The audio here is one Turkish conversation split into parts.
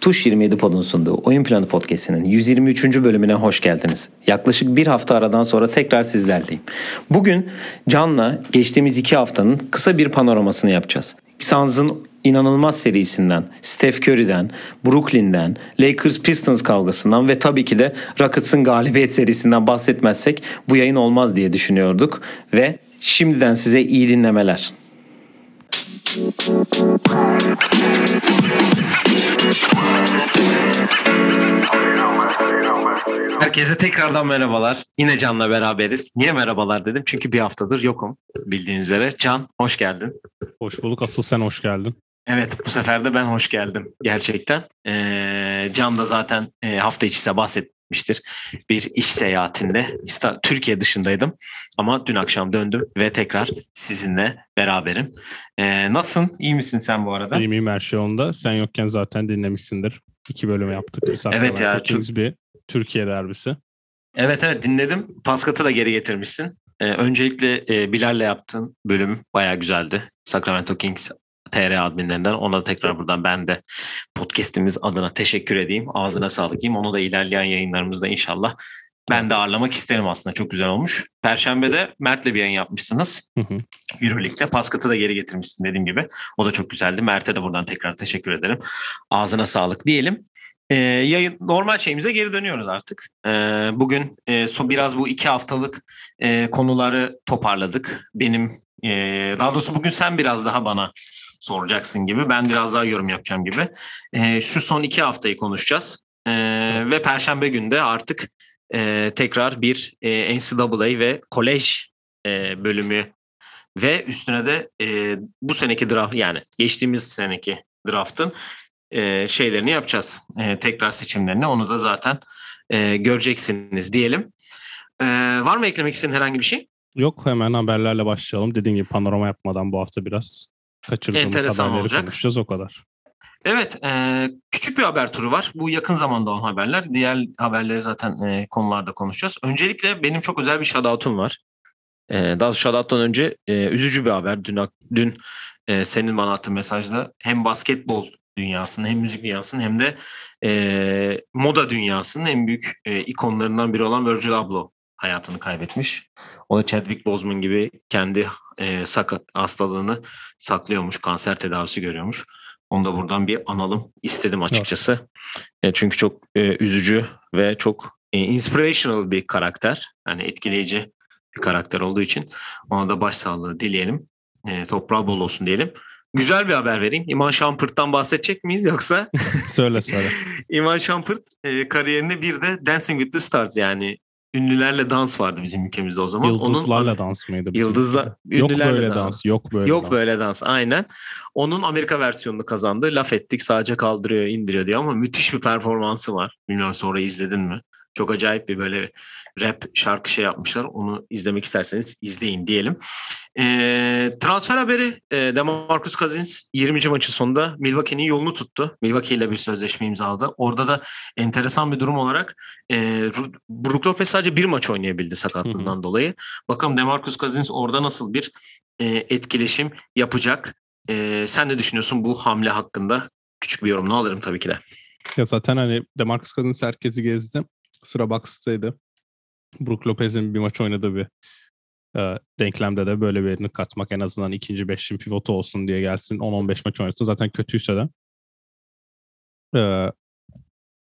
Tuş 27 Pod'un sunduğu Oyun Planı Podcast'inin 123. bölümüne hoş geldiniz. Yaklaşık bir hafta aradan sonra tekrar sizlerleyim. Bugün Can'la geçtiğimiz iki haftanın kısa bir panoramasını yapacağız. Suns'ın inanılmaz serisinden, Steph Curry'den, Brooklyn'den, Lakers Pistons kavgasından ve tabii ki de Rockets'ın galibiyet serisinden bahsetmezsek bu yayın olmaz diye düşünüyorduk ve şimdiden size iyi dinlemeler. Herkese tekrardan merhabalar. Yine Can'la beraberiz. Niye merhabalar dedim? Çünkü bir haftadır yokum bildiğiniz üzere. Can hoş geldin. Hoş bulduk. Asıl sen hoş geldin. Evet bu sefer de ben hoş geldim gerçekten. Ee, Can da zaten e, hafta içi size bahsetmiştir. Bir iş seyahatinde Türkiye dışındaydım ama dün akşam döndüm ve tekrar sizinle beraberim. Ee, nasılsın? İyi misin sen bu arada? İyiyim iyiyim her şey onda. Sen yokken zaten dinlemişsindir. İki bölüm yaptık. Bir Evet ya, Kings bir Türkiye derbisi. Evet evet dinledim. Paskat'ı da geri getirmişsin. Ee, öncelikle e, Bilal'le yaptığın bölüm bayağı güzeldi. Sacramento Kings TR adminlerinden. Ona da tekrar buradan ben de podcast'imiz adına teşekkür edeyim. Ağzına sağlık diyeyim. Onu da ilerleyen yayınlarımızda inşallah ben de ağırlamak isterim aslında. Çok güzel olmuş. Perşembe'de Mert'le bir yayın yapmışsınız. Hı hı. Euroleague'de. Paskat'ı da geri getirmişsin dediğim gibi. O da çok güzeldi. Mert'e de buradan tekrar teşekkür ederim. Ağzına sağlık diyelim. Ee, yayın normal şeyimize geri dönüyoruz artık. Ee, bugün e, son biraz bu iki haftalık e, konuları toparladık. Benim e, daha doğrusu bugün sen biraz daha bana soracaksın gibi. Ben biraz daha yorum yapacağım gibi. E, şu son iki haftayı konuşacağız. E, ve Perşembe günde artık e, tekrar bir e, NCAA ve kolej e, bölümü ve üstüne de e, bu seneki draft yani geçtiğimiz seneki draftın e, şeylerini yapacağız. E, tekrar seçimlerini. Onu da zaten e, göreceksiniz diyelim. E, var mı eklemek istediğin herhangi bir şey? Yok hemen haberlerle başlayalım. Dediğim gibi panorama yapmadan bu hafta biraz kaçırdığımız Enteresan haberleri olacak. konuşacağız o kadar. Evet, e, küçük bir haber turu var. Bu yakın zamanda olan haberler. Diğer haberleri zaten e, konularda konuşacağız. Öncelikle benim çok özel bir shoutout'um var. E, daha doğrusu shoutout'tan önce e, üzücü bir haber. Dün dün e, senin bana attığın mesajda hem basketbol dünyasının hem müzik dünyasının hem de e, moda dünyasının en büyük e, ikonlarından biri olan Virgil Abloh hayatını kaybetmiş. O da Chadwick Boseman gibi kendi e, sak- hastalığını saklıyormuş, kanser tedavisi görüyormuş. Onu da buradan bir analım istedim açıkçası. E, çünkü çok e, üzücü ve çok e, inspirational bir karakter. Yani etkileyici bir karakter olduğu için ona da başsağlığı dileyelim. E, toprağı bol olsun diyelim. Güzel bir haber vereyim. İman Şampırt'tan bahsedecek miyiz yoksa? Söyle söyle. İman Şampırt e, kariyerinde bir de Dancing with the Stars yani ünlülerle dans vardı bizim ülkemizde o zaman. Yıldızlarla Onun, dans mıydı? Yıldızla, Yok böyle dans. Yok böyle Yok dans. böyle dans aynen. Onun Amerika versiyonunu kazandı. Laf ettik sadece kaldırıyor indiriyor diyor ama müthiş bir performansı var. Bilmiyorum sonra izledin mi? Çok acayip bir böyle rap şarkı şey yapmışlar. Onu izlemek isterseniz izleyin diyelim. Ee, transfer haberi e, DeMarcus Cousins 20. maçın sonunda Milwaukee'nin yolunu tuttu. Milwaukee ile bir sözleşme imzaladı. Orada da enteresan bir durum olarak e, Brook Lopez sadece bir maç oynayabildi sakatlığından dolayı. Bakalım DeMarcus Cousins orada nasıl bir e, etkileşim yapacak. E, sen ne düşünüyorsun bu hamle hakkında? Küçük bir yorumunu alırım tabii ki de. Ya zaten hani Demarcus Cousins herkesi gezdi. Sıra Bucks'taydı. Brook Lopez'in bir maç oynadığı bir e, denklemde de böyle birini katmak en azından ikinci beşin pivotu olsun diye gelsin. 10-15 maç oynasın. Zaten kötüyse de e,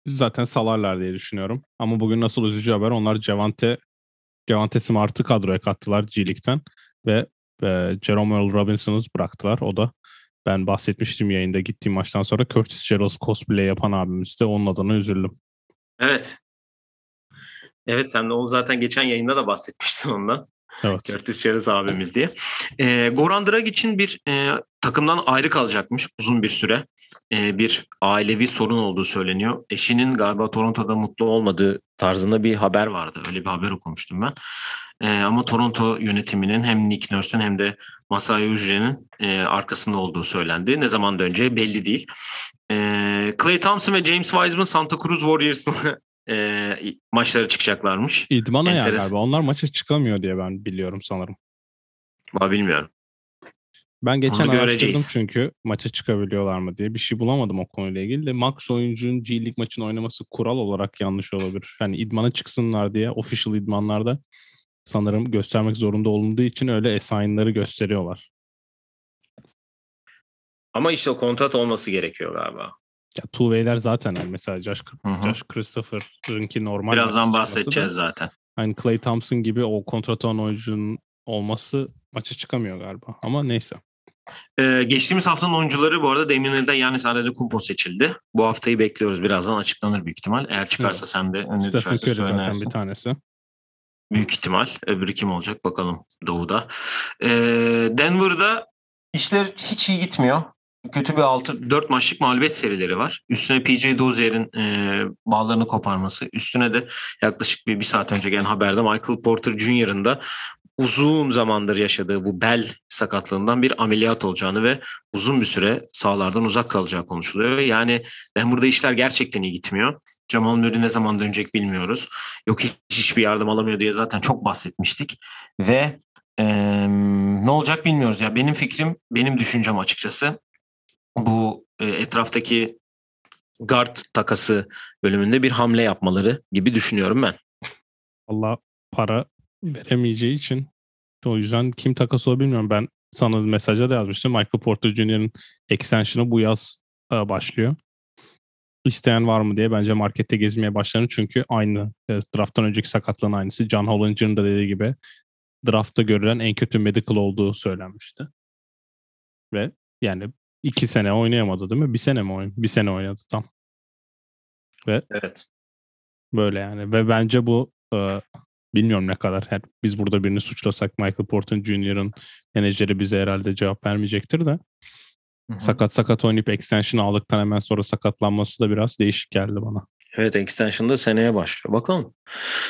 zaten salarlar diye düşünüyorum. Ama bugün nasıl üzücü haber onlar Javante Javante Smart'ı kadroya kattılar G League'den ve e, Jerome Earl Robinson'ı bıraktılar. O da ben bahsetmiştim yayında gittiğim maçtan sonra Curtis Gerald cosplay yapan abimiz de onun adına üzüldüm. Evet. Evet sen de onu zaten geçen yayında da bahsetmiştin ondan. Evet. Curtis Cheriz abimiz diye. E, Goran Dragic'in bir e, takımdan ayrı kalacakmış uzun bir süre. E, bir ailevi sorun olduğu söyleniyor. Eşinin galiba Toronto'da mutlu olmadığı tarzında bir haber vardı. Öyle bir haber okumuştum ben. E, ama Toronto yönetiminin hem Nick Nurse'ün hem de Masai Ujiri'nin e, arkasında olduğu söylendi. Ne zaman döneceği belli değil. E, Clay Thompson ve James Wiseman Santa Cruz Warriors'ın e, maçlara çıkacaklarmış. İdman ayağı galiba. Onlar maça çıkamıyor diye ben biliyorum sanırım. Ama bilmiyorum. Ben geçen Onu araştırdım göreceğiz. çünkü maça çıkabiliyorlar mı diye. Bir şey bulamadım o konuyla ilgili de max oyuncunun G League maçını oynaması kural olarak yanlış olabilir. Yani idmana çıksınlar diye official idmanlarda sanırım göstermek zorunda olunduğu için öyle assign'ları gösteriyorlar. Ama işte o kontrat olması gerekiyor galiba. Ya two way'ler zaten yani mesela Josh, Hı hı. Josh Christopher'ınki normal. Birazdan çıkması da- bahsedeceğiz zaten. Hani Clay Thompson gibi o kontrat olan oyuncunun olması maça çıkamıyor galiba. Ama neyse. Ee, geçtiğimiz haftanın oyuncuları bu arada Damian Lillard Yannis Antetokounmpo seçildi. Bu haftayı bekliyoruz. Birazdan açıklanır büyük ihtimal. Eğer çıkarsa Evet. sen de önüne Stephen Curry zaten bir tanesi. Büyük ihtimal. Öbürü kim olacak bakalım Doğu'da. Ee, Denver'da işler hiç iyi gitmiyor. Kötü bir 6 4 maçlık mağlubiyet serileri var. Üstüne PJ Dozier'in e, bağlarını koparması. Üstüne de yaklaşık bir, bir saat önce gelen haberde Michael Porter Jr.'ın da uzun zamandır yaşadığı bu bel sakatlığından bir ameliyat olacağını ve uzun bir süre sahalardan uzak kalacağı konuşuluyor. Yani Denver'da işler gerçekten iyi gitmiyor. Jamal Murray ne zaman dönecek bilmiyoruz. Yok hiç hiçbir yardım alamıyor diye zaten çok bahsetmiştik. Ve eee, ne olacak bilmiyoruz. Ya benim fikrim, benim düşüncem açıkçası bu e, etraftaki guard takası bölümünde bir hamle yapmaları gibi düşünüyorum ben. Allah para veremeyeceği için o yüzden kim takas olur bilmiyorum. Ben sana mesajda da yazmıştım. Michael Porter Jr.'ın extension'ı bu yaz e, başlıyor. İsteyen var mı diye bence markette gezmeye başlarım. Çünkü aynı e, drafttan önceki sakatlığın aynısı. John Hollinger'ın da dediği gibi draftta görülen en kötü medical olduğu söylenmişti. Ve yani iki sene oynayamadı değil mi? Bir sene mi oynadı? Bir sene oynadı tam. Evet. Böyle yani ve bence bu e, bilmiyorum ne kadar her, biz burada birini suçlasak Michael Porter Jr.'ın menajeri bize herhalde cevap vermeyecektir de sakat sakat oynayıp extension aldıktan hemen sonra sakatlanması da biraz değişik geldi bana. Evet extension'da seneye başlıyor. Bakalım.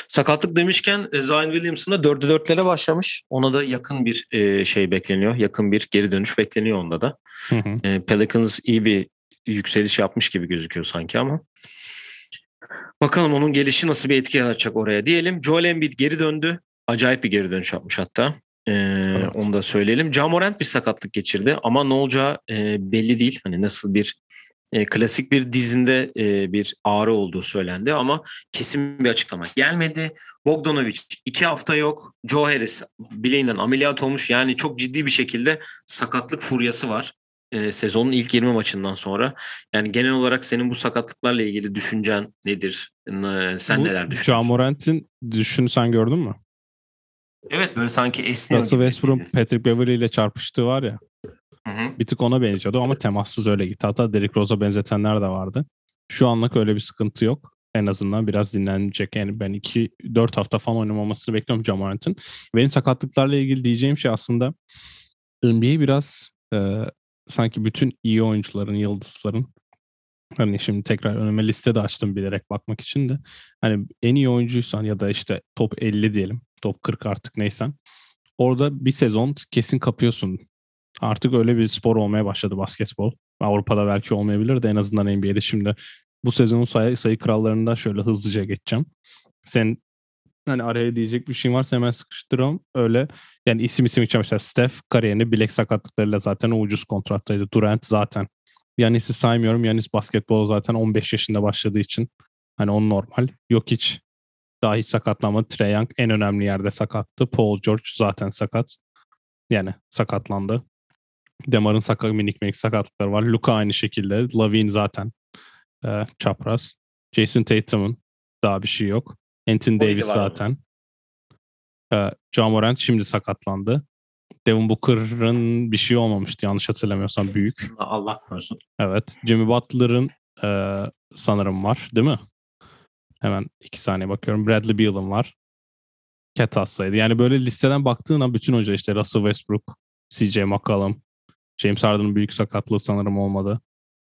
Sakatlık demişken e, Zion Williamson da 4'e 4'lere başlamış. Ona da yakın bir e, şey bekleniyor. Yakın bir geri dönüş bekleniyor onda da. Hı hı. E, Pelicans iyi bir yükseliş yapmış gibi gözüküyor sanki ama. Bakalım onun gelişi nasıl bir etki yaratacak oraya diyelim. Joel Embiid geri döndü. Acayip bir geri dönüş yapmış hatta. Ee, Onu da söyleyelim. Ja Morant bir sakatlık geçirdi ama ne olacağı e, belli değil. Hani nasıl bir e, klasik bir dizinde e, bir ağrı olduğu söylendi ama kesin bir açıklama gelmedi. Bogdanovic iki hafta yok. Joe Harris bileğinden ameliyat olmuş. Yani çok ciddi bir şekilde sakatlık furyası var. E, sezonun ilk 20 maçından sonra. Yani genel olarak senin bu sakatlıklarla ilgili düşüncen nedir? N- Sen Bu neler düşünüyorsun? Morant'in düşüşünü sen gördün mü? Evet böyle sanki esniyor. Russell gibi. Westbrook Patrick Beverly ile çarpıştığı var ya Hı hı. bir tık ona benziyordu ama temassız öyle gitti. Hatta Derrick Rose'a benzetenler de vardı. Şu anlık öyle bir sıkıntı yok. En azından biraz dinlenecek. Yani ben 2-4 hafta falan oynamamasını bekliyorum Ja Morant'ın. Benim sakatlıklarla ilgili diyeceğim şey aslında NBA biraz e, sanki bütün iyi oyuncuların, yıldızların hani şimdi tekrar önüme liste de açtım bilerek bakmak için de hani en iyi oyuncuysan ya da işte top 50 diyelim, top 40 artık neysen orada bir sezon kesin kapıyorsun. Artık öyle bir spor olmaya başladı basketbol. Avrupa'da belki olmayabilir de en azından NBA'de şimdi bu sezonun sayı, sayı krallarında şöyle hızlıca geçeceğim. Sen hani araya diyecek bir şey varsa hemen sıkıştıralım. Öyle yani isim isim için mesela Steph kariyerini bilek sakatlıklarıyla zaten o ucuz kontrattaydı. Durant zaten. Yanis'i saymıyorum. Yanis basketbol zaten 15 yaşında başladığı için hani on normal. Yok hiç daha hiç sakatlanmadı. Trae Young en önemli yerde sakattı. Paul George zaten sakat. Yani sakatlandı. Demar'ın sakat, minik minik sakatlıkları var. Luka aynı şekilde. Lavine zaten e, çapraz. Jason Tatum'un daha bir şey yok. Anthony Davis zaten. E, Ja Morant şimdi sakatlandı. Devin Booker'ın bir şey olmamıştı yanlış hatırlamıyorsam büyük. Allah korusun. Evet. Jimmy Butler'ın e, sanırım var değil mi? Hemen iki saniye bakıyorum. Bradley Beal'ın var. Cat hastaydı. Yani böyle listeden baktığın an bütün hoca işte Russell Westbrook, CJ McCollum, James Harden'ın büyük sakatlığı sanırım olmadı.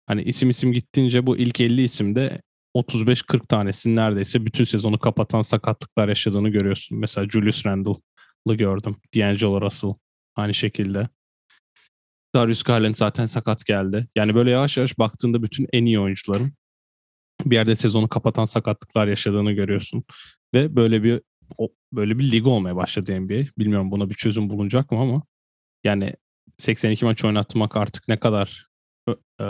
Hani isim isim gittiğince bu ilk 50 isimde 35-40 tanesinin neredeyse bütün sezonu kapatan sakatlıklar yaşadığını görüyorsun. Mesela Julius Randle'ı gördüm. D'Angelo Russell aynı şekilde. Darius Garland zaten sakat geldi. Yani böyle yavaş yavaş baktığında bütün en iyi oyuncuların bir yerde sezonu kapatan sakatlıklar yaşadığını görüyorsun. Ve böyle bir o, böyle bir lig olmaya başladı NBA. Bilmiyorum buna bir çözüm bulunacak mı ama yani 82 maç oynatmak artık ne kadar e,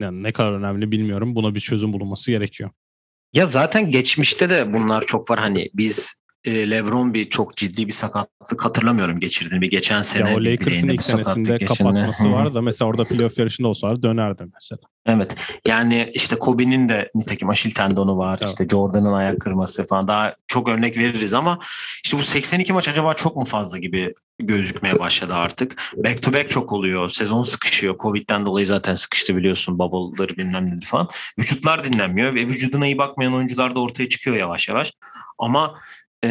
yani ne kadar önemli bilmiyorum. Buna bir çözüm bulunması gerekiyor. Ya zaten geçmişte de bunlar çok var. Hani biz e, LeBron bir çok ciddi bir sakatlık hatırlamıyorum geçirdiğini. Bir geçen sene ya o Lakers'ın ilk senesinde kapatması var da mesela orada playoff yarışında olsalar dönerdi mesela. Evet. Yani işte Kobe'nin de nitekim Aşil tendonu var. Evet. İşte Jordan'ın ayak kırması falan. Daha çok örnek veririz ama işte bu 82 maç acaba çok mu fazla gibi gözükmeye başladı artık. Back to back çok oluyor. Sezon sıkışıyor. Covid'den dolayı zaten sıkıştı biliyorsun. Bubble'ları bilmem ne falan. Vücutlar dinlenmiyor ve vücuduna iyi bakmayan oyuncular da ortaya çıkıyor yavaş yavaş. Ama ee,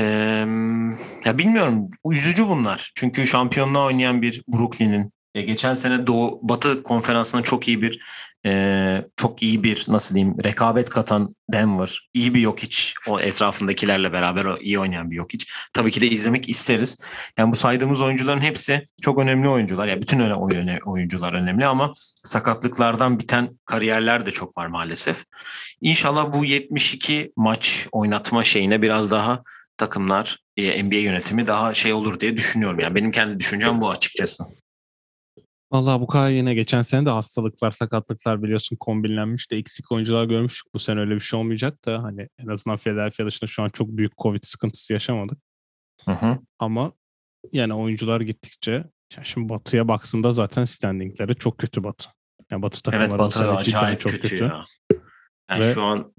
ya bilmiyorum. Üzücü bunlar. Çünkü şampiyonluğa oynayan bir Brooklyn'in e, geçen sene Doğu Batı konferansına çok iyi bir e, çok iyi bir nasıl diyeyim rekabet katan Denver. iyi bir yok hiç o etrafındakilerle beraber o, iyi oynayan bir yok hiç. Tabii ki de izlemek isteriz. Yani bu saydığımız oyuncuların hepsi çok önemli oyuncular. Yani bütün öyle oyuncular önemli ama sakatlıklardan biten kariyerler de çok var maalesef. İnşallah bu 72 maç oynatma şeyine biraz daha takımlar, e, NBA yönetimi daha şey olur diye düşünüyorum. Yani benim kendi düşüncem bu açıkçası. Vallahi bu kadar yine geçen sene de hastalıklar, sakatlıklar biliyorsun kombinlenmiş de eksik oyuncular görmüştük. Bu sene öyle bir şey olmayacak da hani en azından Philadelphia dışında şu an çok büyük Covid sıkıntısı yaşamadık. Hı hı. Ama yani oyuncular gittikçe ya şimdi Batı'ya baktığında zaten standingleri çok kötü Batı. Yani Batı takımları evet, Batı acayip çok kötü. kötü. Ya. Yani Ve, şu an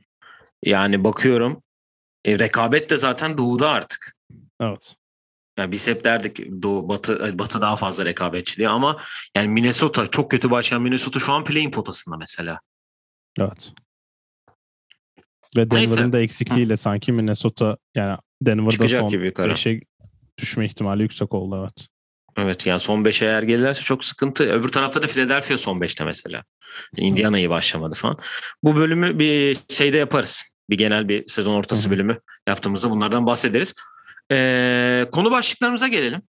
yani bakıyorum e, rekabet de zaten doğuda artık. Evet. Yani biz hep derdik Doğu, Batı, Batı daha fazla rekabetçi diye ama yani Minnesota çok kötü başlayan Minnesota şu an playing potasında mesela. Evet. Ve Denver'ın da eksikliğiyle Hı. sanki Minnesota yani Denver'da Çıkacak son 5'e düşme ihtimali yüksek oldu evet. Evet yani son 5'e eğer gelirlerse çok sıkıntı. Öbür tarafta da Philadelphia son 5'te mesela. Indiana iyi başlamadı falan. Bu bölümü bir şeyde yaparız. Bir genel bir sezon ortası Hı-hı. bölümü yaptığımızda bunlardan bahsederiz. Ee, konu başlıklarımıza gelelim.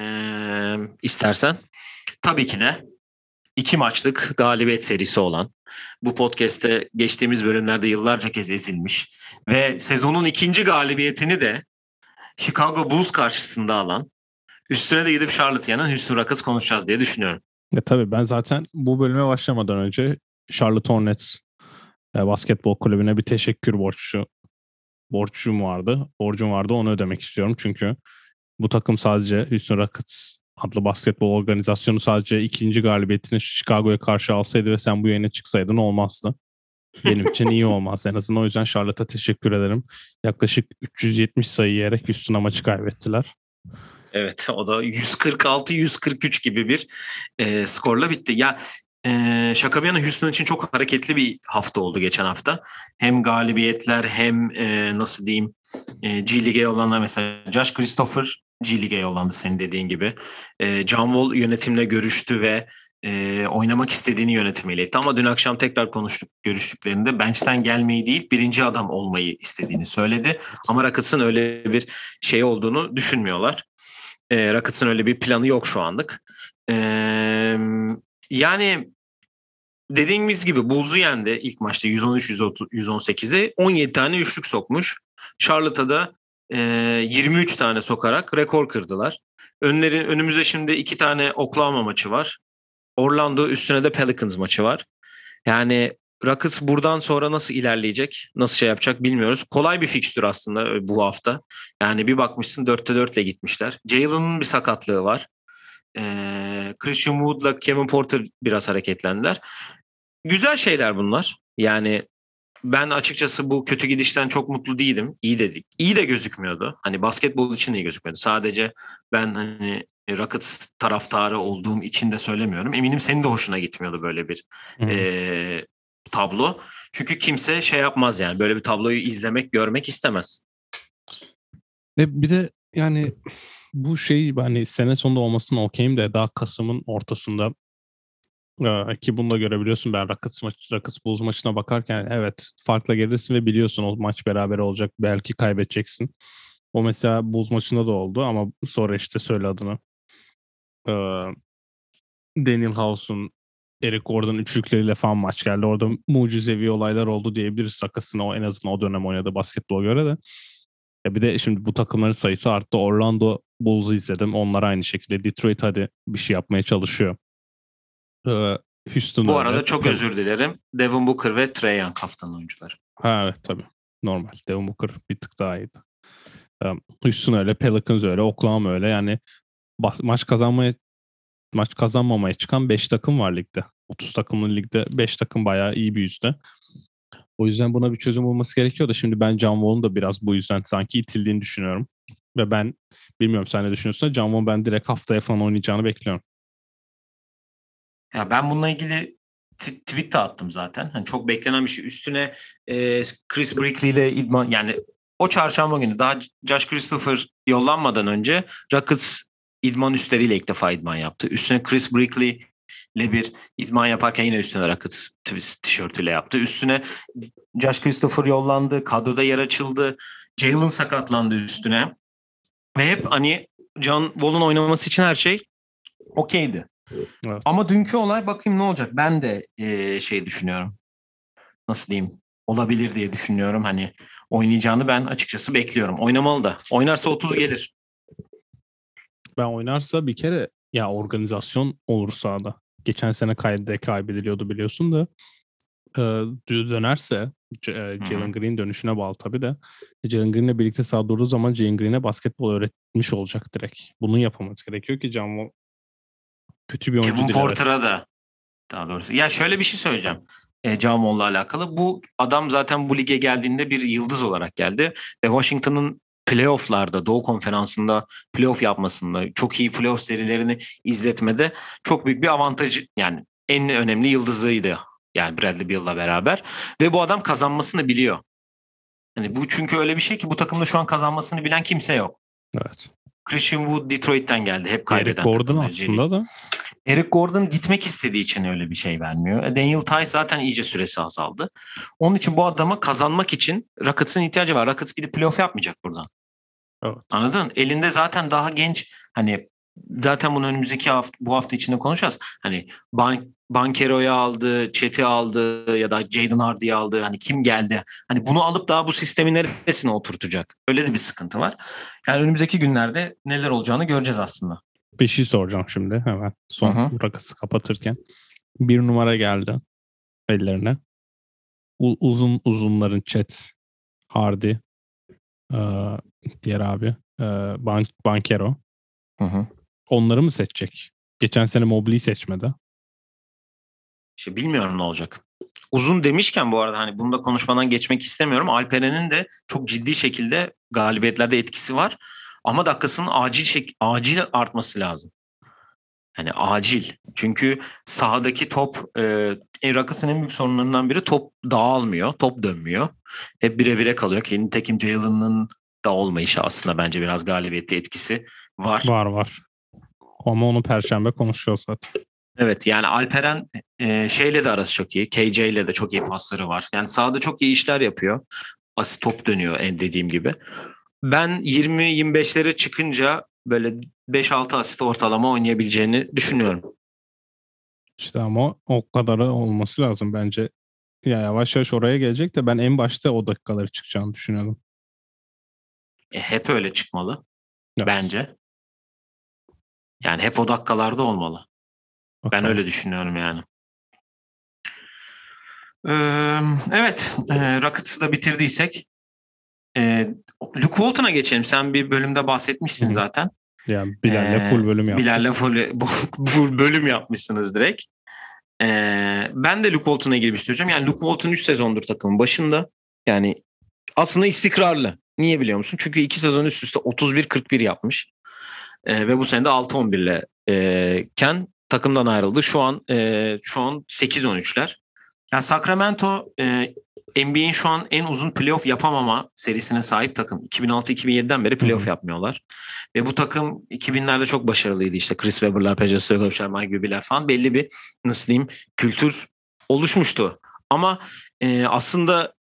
Ee, istersen. Tabii ki de iki maçlık galibiyet serisi olan bu podcast'te geçtiğimiz bölümlerde yıllarca kez ezilmiş ve sezonun ikinci galibiyetini de Chicago Bulls karşısında alan üstüne de gidip Charlotte yanan Houston Rockets konuşacağız diye düşünüyorum. Ya tabii ben zaten bu bölüme başlamadan önce Charlotte Hornets e, basketbol kulübüne bir teşekkür borçlu borcum vardı. Borcum vardı onu ödemek istiyorum çünkü bu takım sadece Houston Rockets adlı basketbol organizasyonu sadece ikinci galibiyetini Chicago'ya karşı alsaydı ve sen bu yayına çıksaydın olmazdı. Benim için iyi olmaz. En azından o yüzden Charlotte'a teşekkür ederim. Yaklaşık 370 sayı yiyerek Houston'a maçı kaybettiler. Evet o da 146-143 gibi bir e, skorla bitti. Ya ee, şaka bir yana Houston için çok hareketli bir hafta oldu geçen hafta. Hem galibiyetler hem e, nasıl diyeyim e, G League'e yollananlar mesela Josh Christopher G League'e yollandı senin dediğin gibi. E, John Wall yönetimle görüştü ve e, oynamak istediğini yönetimiyle iletti. Ama dün akşam tekrar konuştuk görüştüklerinde bench'ten gelmeyi değil birinci adam olmayı istediğini söyledi. Ama Rockets'ın öyle bir şey olduğunu düşünmüyorlar. E, Rockets'ın öyle bir planı yok şu anlık. E, yani dediğimiz gibi Bulls'u yendi ilk maçta 113-118'e 17 tane üçlük sokmuş. Charlotte'a da e, 23 tane sokarak rekor kırdılar. Önleri, önümüzde şimdi iki tane Oklahoma maçı var. Orlando üstüne de Pelicans maçı var. Yani Rockets buradan sonra nasıl ilerleyecek, nasıl şey yapacak bilmiyoruz. Kolay bir fikstür aslında bu hafta. Yani bir bakmışsın 4'te 4 ile gitmişler. Jalen'ın bir sakatlığı var. Ee, Christian Wood'la Kevin Porter biraz hareketlendiler. Güzel şeyler bunlar. Yani ben açıkçası bu kötü gidişten çok mutlu değilim. İyi dedik. İyi de gözükmüyordu. Hani basketbol için de iyi gözükmüyordu. Sadece ben hani Rockets taraftarı olduğum için de söylemiyorum. Eminim senin de hoşuna gitmiyordu böyle bir e, tablo. Çünkü kimse şey yapmaz yani böyle bir tabloyu izlemek, görmek istemez. Ve bir de yani bu şey hani sene sonunda olmasına okeyim de daha Kasım'ın ortasında ki bunu da görebiliyorsun ben Rockets, maç, Rockets Bulls maçına bakarken evet farkla gelirsin ve biliyorsun o maç beraber olacak belki kaybedeceksin. O mesela Bulls maçında da oldu ama sonra işte söyle adını. Ee, Daniel House'un Eric Gordon üçlükleriyle falan maç geldi. Orada mucizevi olaylar oldu diyebiliriz Rockets'ın o en azından o dönem oynadığı basketbol göre de. Ya bir de şimdi bu takımların sayısı arttı. Orlando Bulls'u izledim. Onlar aynı şekilde. Detroit hadi bir şey yapmaya çalışıyor. Ee, Houston Bu öyle. arada çok Tabii. özür dilerim. Devin Booker ve Trae Young haftanın oyuncuları. Ha evet tabii. Normal. Devin Booker bir tık daha iyiydi. Ee, Houston öyle, Pelicans öyle, Oklahoma öyle. Yani maç kazanmaya maç kazanmamaya çıkan 5 takım var ligde. 30 takımlı ligde 5 takım bayağı iyi bir yüzde. O yüzden buna bir çözüm bulması gerekiyor da şimdi ben John Wall'un da biraz bu yüzden sanki itildiğini düşünüyorum. Ve ben bilmiyorum sen ne düşünüyorsun John Wall ben direkt haftaya falan oynayacağını bekliyorum. Ya ben bununla ilgili t- tweet de attım zaten. Hani çok beklenen bir şey. Üstüne e, Chris Brickley ile idman yani o çarşamba günü daha Josh Christopher yollanmadan önce Rockets idman üstleriyle ilk defa idman yaptı. Üstüne Chris Brickley ile bir idman yaparken yine üstüne Rockets t- tişörtüyle yaptı. Üstüne Josh Christopher yollandı. Kadroda yer açıldı. Jalen sakatlandı üstüne. Ve hep hani John Wall'un oynaması için her şey okeydi. Evet. Ama dünkü olay bakayım ne olacak. Ben de eee, şey düşünüyorum. Nasıl diyeyim? Olabilir diye düşünüyorum. Hani oynayacağını ben açıkçası bekliyorum. Oynamalı da. Oynarsa 30 gelir. ben oynarsa bir kere ya organizasyon olur sahada. Geçen sene kaydı kaybediliyordu biliyorsun da e, dö- dönerse e, Jalen Green dönüşüne bağlı tabii de Jalen Green'le birlikte sahada durduğu zaman Jalen Green'e basketbol öğretmiş olacak direkt. Bunu yapılması gerekiyor ki John Wall kötü bir oyuncu Kevin değil. evet. Porter'a da daha doğrusu. Ya şöyle bir şey söyleyeceğim. E, Jamal'la alakalı. Bu adam zaten bu lige geldiğinde bir yıldız olarak geldi. Ve Washington'ın playofflarda, Doğu Konferansı'nda playoff yapmasında, çok iyi playoff serilerini izletmede çok büyük bir avantajı yani en önemli yıldızıydı. Yani Bradley Beal'la beraber. Ve bu adam kazanmasını biliyor. Hani bu çünkü öyle bir şey ki bu takımda şu an kazanmasını bilen kimse yok. Evet. Christian Wood Detroit'ten geldi. Hep kaybeden. Eric Gordon aslında da Eric Gordon gitmek istediği için öyle bir şey vermiyor. E, Daniel Tice zaten iyice süresi azaldı. Onun için bu adama kazanmak için Rockets'ın ihtiyacı var. Rockets gidip playoff yapmayacak buradan. Evet. Anladın? Elinde zaten daha genç hani zaten bunu önümüzdeki hafta bu hafta içinde konuşacağız. Hani Ban Bankero'yu aldı, Chet'i aldı ya da Jaden Hardy'yi aldı. Hani kim geldi? Hani bunu alıp daha bu sistemin neresine oturtacak? Öyle de bir sıkıntı var. Yani önümüzdeki günlerde neler olacağını göreceğiz aslında. bir şey soracağım şimdi hemen son Hı hı. rakası kapatırken. Bir numara geldi ellerine. U- uzun uzunların chat Hardy eee, diğer abi eee, Ban- Bankero. Hı hı. Onları mı seçecek? Geçen sene Mobley'i seçmedi. İşte bilmiyorum ne olacak. Uzun demişken bu arada hani bunu da konuşmadan geçmek istemiyorum. Alperen'in de çok ciddi şekilde galibiyetlerde etkisi var. Ama dakikasının acil şek acil artması lazım. Hani acil. Çünkü sahadaki top e, Rockets'ın en büyük sorunlarından biri top dağılmıyor. Top dönmüyor. Hep bire bire kalıyor ki nitekim Jalen'ın da olmayışı aslında bence biraz galibiyette etkisi var. Var var. Ama onu perşembe konuşuyoruz zaten. Evet yani Alperen e, şeyle de arası çok iyi. KJ ile de çok iyi pasları var. Yani sahada çok iyi işler yapıyor. Asist top dönüyor en dediğim gibi. Ben 20-25'lere çıkınca böyle 5-6 asist ortalama oynayabileceğini düşünüyorum. İşte ama o kadarı olması lazım bence. Ya yavaş yavaş oraya gelecek de ben en başta o dakikaları çıkacağını düşünüyorum. E, hep öyle çıkmalı Evet. bence. Yani hep o dakikalarda olmalı. Ben Bakalım. öyle düşünüyorum yani. Ee, evet, e, Rockets'ı da bitirdiysek e, Luke Walton'a geçelim. Sen bir bölümde bahsetmişsin Hı zaten. Yani Bilal'le Ee, full bölüm yaptık. Bilal'le full, full bölüm yapmışsınız direkt. Ee, ben de Luke Walton'la ilgili bir şey söyleyeceğim. Yani Luke Walton 3 sezondur takımın başında. Yani aslında istikrarlı. Niye biliyor musun? Çünkü 2 sezon üst üste 31-41 yapmış. Ee, ve bu sene de 6-11 ile e, Ken takımdan ayrıldı. Şu an e, şu an 8-13'ler. Yani Sacramento e, NBA'in şu an en uzun playoff yapamama serisine sahip takım. 2006-2007'den beri playoff Hı hı. yapmıyorlar. Ve bu takım 2000'lerde çok başarılıydı işte. Chris Webber'lar, Peja Stojakovic'ler, Mike Bibby'ler falan belli bir nasıl diyeyim kültür oluşmuştu. Ama e, aslında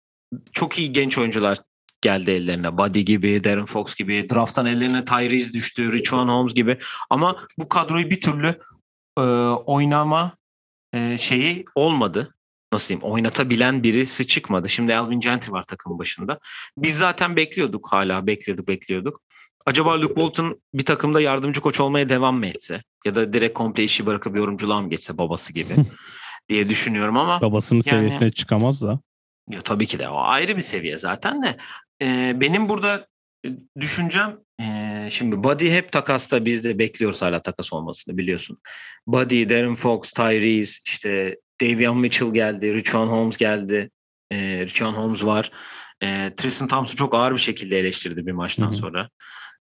çok iyi genç oyuncular geldi ellerine. Buddy gibi, Darren Fox gibi. Draft'tan ellerine Tyrese düştü, Richuan Holmes gibi. Ama bu kadroyu bir türlü e, oynama e, şeyi olmadı. nasıl diyeyim oynatabilen birisi çıkmadı. Şimdi Alvin Gentry var takımın başında. Biz zaten bekliyorduk hala bekliyorduk bekliyorduk. Acaba Luke Walton bir takımda yardımcı koç olmaya devam mı etse? Ya da direkt komple işi bırakıp yorumculuğa mı geçse babası gibi diye düşünüyorum ama. Babasının yani, seviyesine çıkamaz da. Ya, tabii ki de o ayrı bir seviye zaten de. Ee, benim burada düşüncem e, şimdi Buddy hep takasta biz de bekliyoruz hala takas olmasını biliyorsun. Buddy, Darren Fox, Tyrese, işte Davion Mitchell geldi, Richon Holmes geldi. E, Richon Holmes var. E, Tristan Thompson çok ağır bir şekilde eleştirdi bir maçtan Hı-hı. sonra.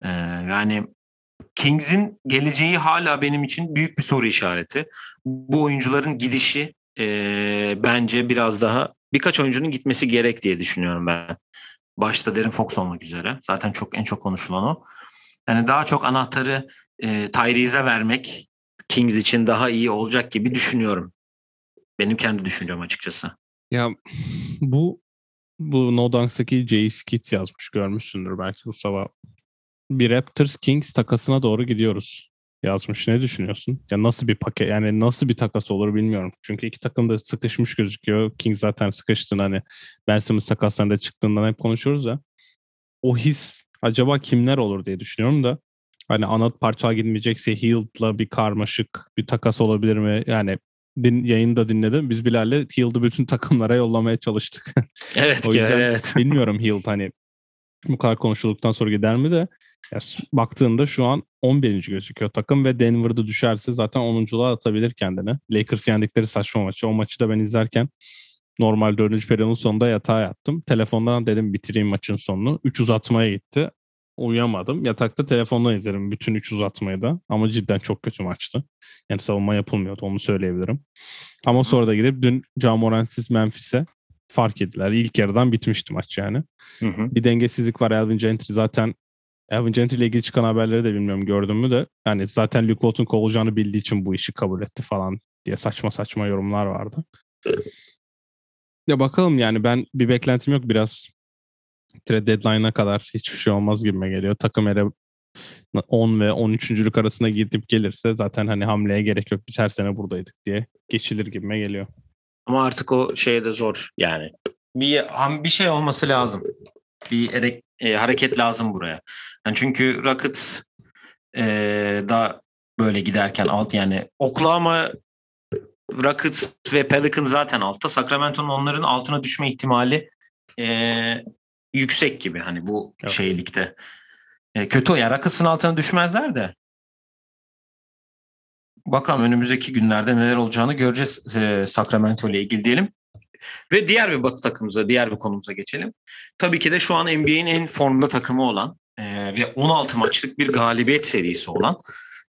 E, yani Kings'in geleceği hala benim için büyük bir soru işareti. Bu oyuncuların gidişi e, bence biraz daha birkaç oyuncunun gitmesi gerek diye düşünüyorum ben. Başta Derin Fox olmak üzere. Zaten çok en çok konuşulan o. Yani daha çok anahtarı e, Tyrese'e vermek Kings için daha iyi olacak gibi düşünüyorum. Benim kendi düşüncem açıkçası. Ya bu bu No Dunks'taki Jay Skit yazmış görmüşsündür belki bu sabah. Bir Raptors Kings takasına doğru gidiyoruz yazmış. Ne düşünüyorsun? Ya nasıl bir paket yani nasıl bir takas olur bilmiyorum. Çünkü iki takım da sıkışmış gözüküyor. Kings zaten sıkıştığında hani Ben Simmons takaslarında çıktığından hep konuşuyoruz ya. O his acaba kimler olur diye düşünüyorum da hani ana parça gitmeyecekse Hield'la bir karmaşık bir takas olabilir mi? Yani din, yayında dinledim. Biz Bilal'le Hield'ı bütün takımlara yollamaya çalıştık. Evet. o yüzden evet. bilmiyorum Hield hani bu kadar konuşulduktan sonra gider mi de ya, baktığında şu an 11. gözüküyor takım ve Denver'da düşerse zaten 10'unculuğa atabilir kendini. Lakers yendikleri saçma maçı. O maçı da ben izlerken normal 4. periyodun sonunda yatağa yattım. Telefondan dedim bitireyim maçın sonunu. 3 uzatmaya gitti. Uyuyamadım. Yatakta telefonla izlerim bütün 3 uzatmayı da. Ama cidden çok kötü maçtı. Yani savunma yapılmıyordu onu söyleyebilirim. Ama sonra da gidip dün Jamoran'siz Memphis'e fark ettiler. İlk yarıdan bitmişti maç yani. Hı hı. Bir dengesizlik var. Elvin Gentry zaten Elvin Gentry ile ilgili çıkan haberleri de bilmiyorum gördün mü de yani zaten Luke Walton kovulacağını bildiği için bu işi kabul etti falan diye saçma saçma yorumlar vardı. Ya bakalım yani ben bir beklentim yok biraz trade deadline'a kadar hiçbir şey olmaz gibime geliyor. Takım ere 10 ve 13. arasında gidip gelirse zaten hani hamleye gerek yok. Biz her sene buradaydık diye geçilir gibime geliyor. Ama artık o şey de zor yani. Bir bir şey olması lazım. Bir erek, e, hareket lazım buraya. Yani çünkü Rockets e, da böyle giderken alt yani Oklahoma Rockets ve Pelican zaten altta. Sacramento'nun onların altına düşme ihtimali e, yüksek gibi hani bu evet. şeylikte. E, kötü o. Yani Rockets'ın altına düşmezler de. Bakalım önümüzdeki günlerde neler olacağını göreceğiz e, Sacramento ile ilgili diyelim. Ve diğer bir batı takımımıza, diğer bir konumuza geçelim. Tabii ki de şu an NBA'in en formda takımı olan e, ve 16 maçlık bir galibiyet serisi olan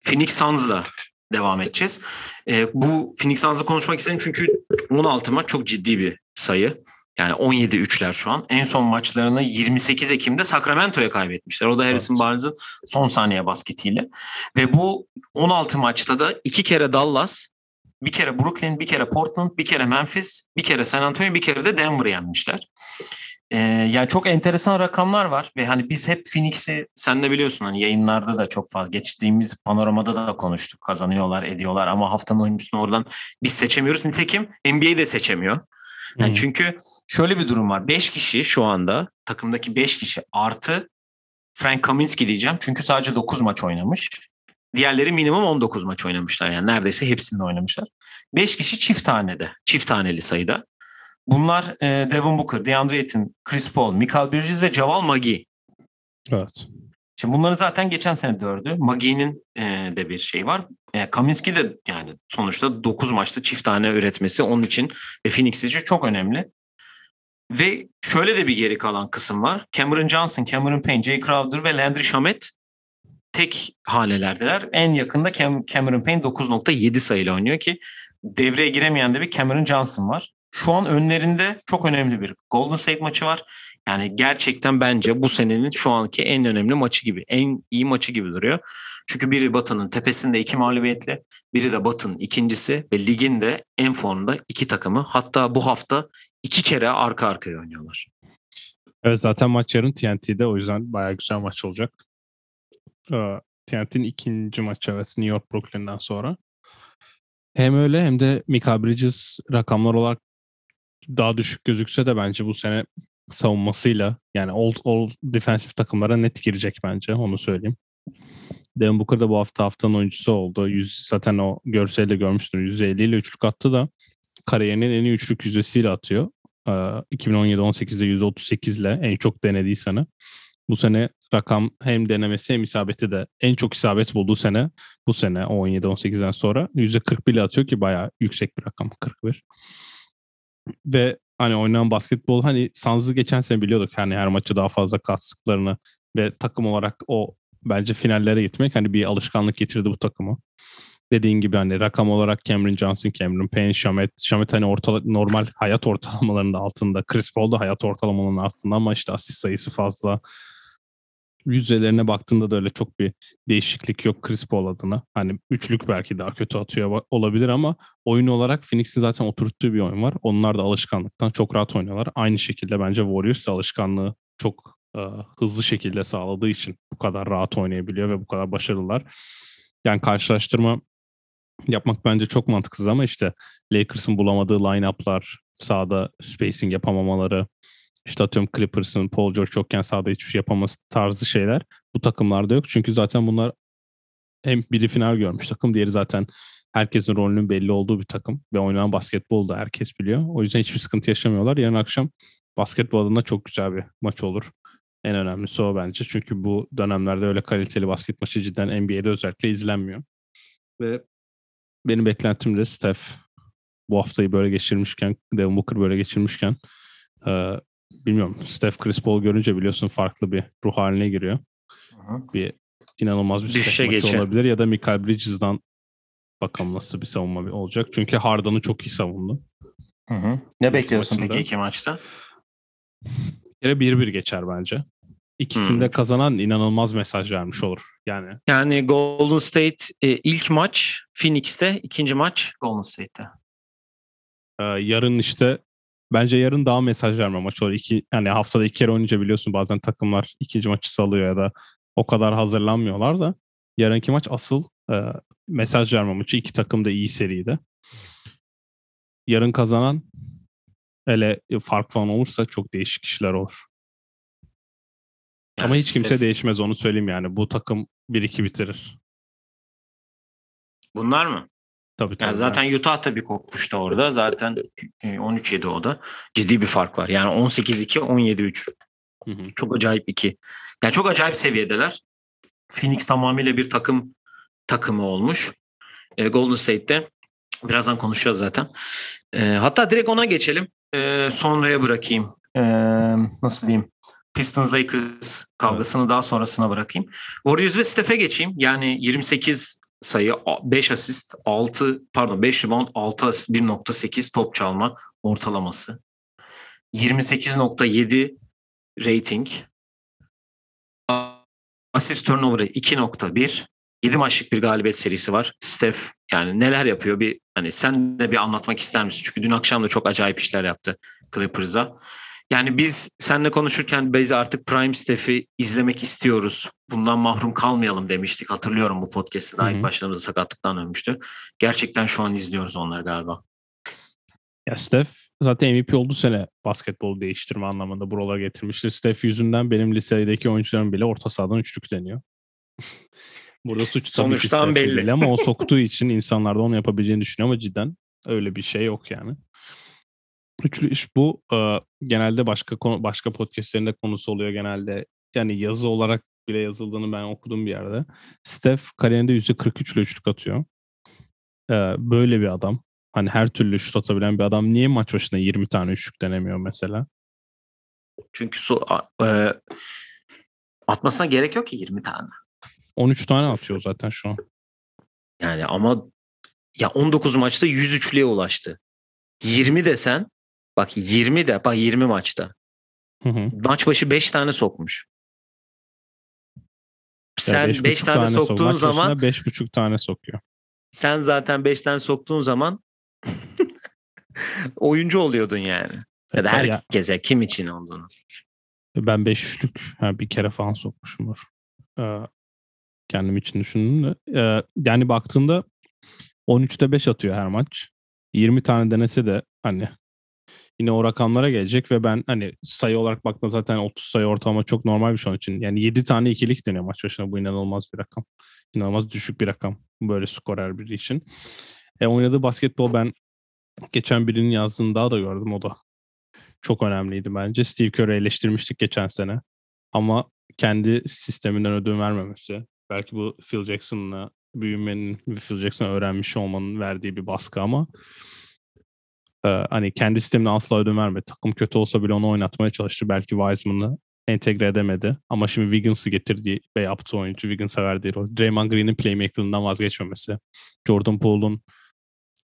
Phoenix Suns'la devam edeceğiz. E, bu Phoenix Suns'la konuşmak istedim çünkü 16 maç çok ciddi bir sayı. Yani 17-3'ler şu an. En son maçlarını 28 Ekim'de Sacramento'ya kaybetmişler. O da Harrison evet. Barnes'ın son saniye basketiyle. Ve bu 16 maçta da iki kere Dallas, bir kere Brooklyn, bir kere Portland, bir kere Memphis, bir kere San Antonio, bir kere de Denver'ı yenmişler. Ee, yani çok enteresan rakamlar var ve hani biz hep Phoenix'i sen de biliyorsun hani yayınlarda da çok fazla geçtiğimiz panoramada da konuştuk. Kazanıyorlar, ediyorlar ama haftanın oyuncusunu oradan biz seçemiyoruz. Nitekim NBA de seçemiyor. Yani hmm. Çünkü şöyle bir durum var. 5 kişi şu anda takımdaki 5 kişi artı Frank Kaminsky diyeceğim. Çünkü sadece 9 maç oynamış. Diğerleri minimum 19 maç oynamışlar. Yani neredeyse hepsinde oynamışlar. 5 kişi çift tanede. Çift taneli sayıda. Bunlar e, Devin Booker, DeAndre Ayton, Chris Paul, Michael Bridges ve Javal Magi. Evet. Şimdi bunları zaten geçen sene dördü. Magi'nin e, de bir şey var. E, Kaminski de yani sonuçta 9 maçta çift tane üretmesi onun için ve Phoenix için çok önemli. Ve şöyle de bir geri kalan kısım var. Cameron Johnson, Cameron Payne, Jay Crowder ve Landry Shamet tek hanelerdeler. En yakında Cam- Cameron Payne 9.7 sayıyla oynuyor ki devreye giremeyen de bir Cameron Johnson var. Şu an önlerinde çok önemli bir Golden State maçı var. Yani gerçekten bence bu senenin şu anki en önemli maçı gibi, en iyi maçı gibi duruyor. Çünkü biri Batı'nın tepesinde iki mağlubiyetle, biri de Batı'nın ikincisi ve ligin de en formda iki takımı. Hatta bu hafta iki kere arka arkaya oynuyorlar. Evet zaten maç yarın TNT'de o yüzden bayağı güzel maç olacak. Ee, TNT'nin ikinci maçı evet New York Brooklyn'den sonra. Hem öyle hem de Mika Bridges rakamlar olarak daha düşük gözükse de bence bu sene savunmasıyla yani old, old defensif takımlara net girecek bence onu söyleyeyim. Devin Booker da bu hafta haftanın oyuncusu oldu. 100, zaten o görselde görmüştür. 150 ile üçlük attı da kariyerinin en iyi üçlük yüzdesiyle atıyor. 2017-18'de 138 ile en çok denediği sene. Bu sene rakam hem denemesi hem isabeti de en çok isabet bulduğu sene bu sene 17-18'den sonra %41 ile atıyor ki bayağı yüksek bir rakam 41. Ve hani oynanan basketbol hani Suns'ı geçen sene biliyorduk hani her maçı daha fazla kastıklarını ve takım olarak o bence finallere gitmek hani bir alışkanlık getirdi bu takımı. Dediğin gibi hani rakam olarak Cameron Johnson, Cameron Payne, Shamet, Shamet hani ortala, normal hayat ortalamalarının altında. Chris Paul da hayat ortalamalarının altında ama işte asist sayısı fazla. Yüzdelerine baktığında da öyle çok bir değişiklik yok Chris Paul adına. Hani üçlük belki daha kötü atıyor olabilir ama oyun olarak Phoenix'in zaten oturttuğu bir oyun var. Onlar da alışkanlıktan çok rahat oynuyorlar. Aynı şekilde bence Warriors alışkanlığı çok e, hızlı şekilde sağladığı için bu kadar rahat oynayabiliyor ve bu kadar başarılılar. Yani karşılaştırma yapmak bence çok mantıksız ama işte Lakers'ın bulamadığı line-up'lar, sahada spacing yapamamaları, işte atıyorum Clippers'ın Paul George yokken sahada hiçbir şey yapaması tarzı şeyler bu takımlarda yok. Çünkü zaten bunlar hem biri final görmüş takım, diğeri zaten herkesin rolünün belli olduğu bir takım ve oynanan basketbol da herkes biliyor. O yüzden hiçbir sıkıntı yaşamıyorlar. Yarın akşam basketbol adına çok güzel bir maç olur. En önemlisi o bence. Çünkü bu dönemlerde öyle kaliteli basket maçı cidden NBA'de özellikle izlenmiyor. Ve benim beklentim de Steph bu haftayı böyle geçirmişken, Devin Booker böyle geçirmişken bilmiyorum Steph Chris Paul görünce biliyorsun farklı bir ruh haline giriyor. Hı-hı. Bir inanılmaz bir Düşüşe maçı geçer. olabilir ya da Michael Bridges'dan bakalım nasıl bir savunma olacak. Çünkü Harden'ı çok iyi savundu. Hı hı. Ne bekliyorsun maçında. peki iki maçta? Bir kere 1-1 geçer bence. İkisinde hmm. kazanan inanılmaz mesaj vermiş olur. Yani yani Golden State e, ilk maç Phoenix'te, ikinci maç Golden State'te. Ee, yarın işte bence yarın daha mesaj verme maç olur. İki, yani haftada iki kere oynayınca biliyorsun bazen takımlar ikinci maçı salıyor ya da o kadar hazırlanmıyorlar da yarınki maç asıl e, mesaj verme maçı. İki takım da iyi seriydi. Yarın kazanan hele fark falan olursa çok değişik kişiler olur. Yani Ama hiç kimse Steph... değişmez onu söyleyeyim yani. Bu takım 1-2 bitirir. Bunlar mı? Tabii tabii. Yani zaten Utah da bir kopmuştu orada. Zaten 13-7 e, o da. Ciddi bir fark var. Yani 18-2, 17-3. Hı hı. Çok acayip iki. Yani çok acayip seviyedeler. Phoenix tamamıyla bir takım takımı olmuş. E, Golden State'te birazdan konuşacağız zaten. E, hatta direkt ona geçelim. E, sonraya bırakayım. E, nasıl diyeyim? Pistons Lakers kavgasını evet. daha sonrasına bırakayım. Warriors ve Steph'e geçeyim. Yani 28 sayı, 5 asist, 6 pardon 5 rebound, 6 asist, 1.8 top çalma ortalaması. 28.7 rating. Asist turnover'ı 2.1. 7 maçlık bir galibiyet serisi var. Steph yani neler yapıyor bir hani sen de bir anlatmak ister misin? Çünkü dün akşam da çok acayip işler yaptı Clippers'a. Yani biz seninle konuşurken Beyza artık Prime Steph'i izlemek istiyoruz. Bundan mahrum kalmayalım demiştik. Hatırlıyorum bu podcast'te daha ilk başlarımızda sakatlıktan ölmüştü. Gerçekten şu an izliyoruz onları galiba. Ya Steph zaten MVP oldu sene basketbol değiştirme anlamında buralara getirmiştir. Steph yüzünden benim lisedeki oyuncularım bile orta sahadan üçlük deniyor. Burada suç Sonuçtan belli. belli ama o soktuğu için insanlar da onu yapabileceğini düşünüyor ama cidden öyle bir şey yok yani. Üçlü iş bu genelde başka konu, başka podcastlerinde konusu oluyor genelde. Yani yazı olarak bile yazıldığını ben okudum bir yerde. Steph kariyerinde %43 ile üçlük atıyor. Böyle bir adam. Hani her türlü şut atabilen bir adam niye maç başına 20 tane üçlük denemiyor mesela? Çünkü su, e, atmasına gerek yok ki 20 tane. 13 tane atıyor zaten şu an. Yani ama ya 19 maçta 103'lüğe ulaştı. 20 desen Bak 20 de bak 20 maçta. Hı hı. Maç başı 5 tane sokmuş. Sen 5 beş tane, tane soktuğun sok. zaman 5,5 tane sokuyor. Sen zaten 5 tane soktuğun zaman oyuncu oluyordun yani. Ya da herkese ya. kim için olduğunu. Ben 5 üçlük yani bir kere falan sokmuşumdur. Ee, kendim için düşündüm de. Ee, yani baktığında 13'te 5 atıyor her maç. 20 tane denese de hani yine o rakamlara gelecek ve ben hani sayı olarak baktığımda zaten 30 sayı ortalama çok normal bir şey onun için. Yani 7 tane ikilik deniyor maç başına. Bu inanılmaz bir rakam. İnanılmaz düşük bir rakam böyle skorer biri için. E, oynadığı basketbol ben geçen birinin yazdığını daha da gördüm o da. Çok önemliydi bence. Steve Kerr'ı eleştirmiştik geçen sene. Ama kendi sisteminden ödün vermemesi. Belki bu Phil Jackson'la büyümenin ve Phil Jackson'ı öğrenmiş olmanın verdiği bir baskı ama e, hani kendi sistemine asla ödün vermedi. Takım kötü olsa bile onu oynatmaya çalıştı. Belki Wiseman'ı entegre edemedi. Ama şimdi Wiggins'ı getirdiği ve yaptığı oyuncu Wiggins'a verdiği rol. Draymond Green'in playmaker'ından vazgeçmemesi. Jordan Poole'un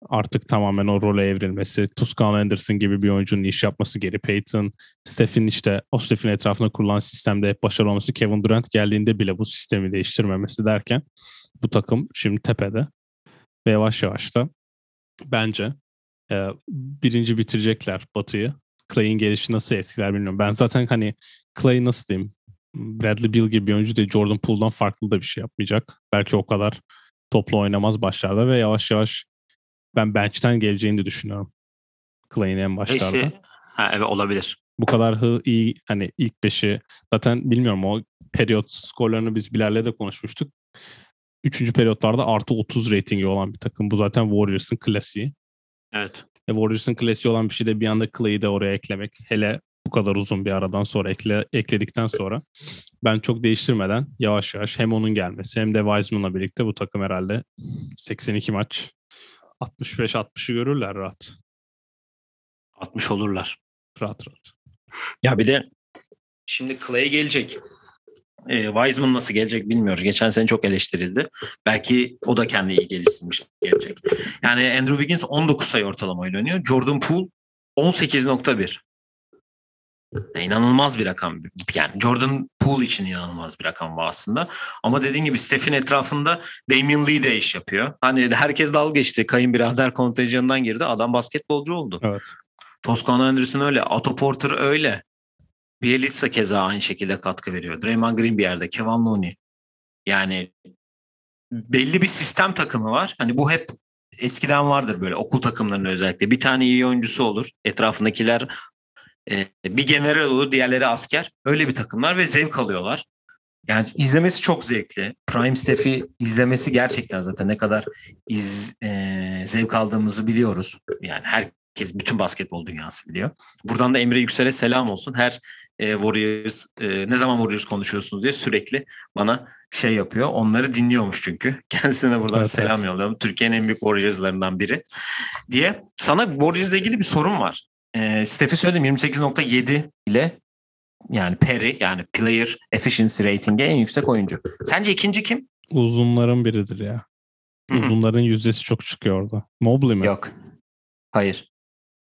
artık tamamen o role evrilmesi, Tuscan Anderson gibi bir oyuncunun iş yapması, Gary Payton, Steph'in işte o Steph'in etrafında kurulan sistemde hep başarılı olması, Kevin Durant geldiğinde bile bu sistemi değiştirmemesi derken bu takım şimdi tepede ve yavaş yavaş da bence e, birinci bitirecekler Batı'yı. Clay'in gelişi nasıl etkiler bilmiyorum. Ben zaten hani Clay nasıl diyeyim Bradley Beal gibi bir oyuncu değil. Jordan Poole'dan farklı da bir şey yapmayacak. Belki o kadar toplu oynamaz başlarda ve yavaş yavaş ben bench'ten geleceğini de düşünüyorum. Clay'in en başlarda. Ha, evet olabilir. Bu kadar hı, iyi hani ilk beşi zaten bilmiyorum o periyot skorlarını biz Bilal'le de konuşmuştuk. Üçüncü periyotlarda artı 30 ratingi olan bir takım. Bu zaten Warriors'ın klasiği. Evet. E, Warriors'ın klasiği olan bir şey de bir anda Clay'i de oraya eklemek. Hele bu kadar uzun bir aradan sonra ekle, ekledikten sonra ben çok değiştirmeden yavaş yavaş hem onun gelmesi hem de Wiseman'la birlikte bu takım herhalde 82 maç 65-60'ı görürler rahat. 60 olurlar. Rahat rahat. Ya bir de şimdi Clay gelecek. E, Wiseman nasıl gelecek bilmiyoruz. Geçen sene çok eleştirildi. Belki o da kendi iyi geliştirmiş gelecek. Yani Andrew Wiggins 19 sayı ortalama oynuyor. Jordan Poole 18.1. Yani inanılmaz bir rakam. Yani Jordan Poole için inanılmaz bir rakam bu aslında. Ama dediğin gibi Steph'in etrafında Damian Lee de iş yapıyor. Hani herkes dalga geçti. Kayınbirader kontenjanından girdi. Adam basketbolcu oldu. Evet. Toscano Anderson öyle. Otto Porter öyle. Bielitsa keza aynı şekilde katkı veriyor. Draymond Green bir yerde. Kevin Looney. Yani belli bir sistem takımı var. Hani bu hep eskiden vardır böyle okul takımlarında özellikle. Bir tane iyi oyuncusu olur. Etrafındakiler e, bir general olur, diğerleri asker. Öyle bir takımlar ve zevk alıyorlar. Yani izlemesi çok zevkli. Prime Steph'i izlemesi gerçekten zaten ne kadar iz, e, zevk aldığımızı biliyoruz. Yani herkes, bütün basketbol dünyası biliyor. Buradan da Emre Yüksel'e selam olsun. Her e, Warriors, e, ne zaman Warriors konuşuyorsunuz diye sürekli bana şey yapıyor. Onları dinliyormuş çünkü. Kendisine buradan evet, selam evet. yolluyorum. Türkiye'nin en büyük Warriors'larından biri diye. Sana Warriors'la ilgili bir sorun var. E, Steph'i söyledim 28.7 ile yani Perry yani player efficiency rating'e en yüksek oyuncu. Sence ikinci kim? Uzunların biridir ya. Uzunların yüzdesi çok çıkıyor orada. Mobley mi? Yok. Hayır.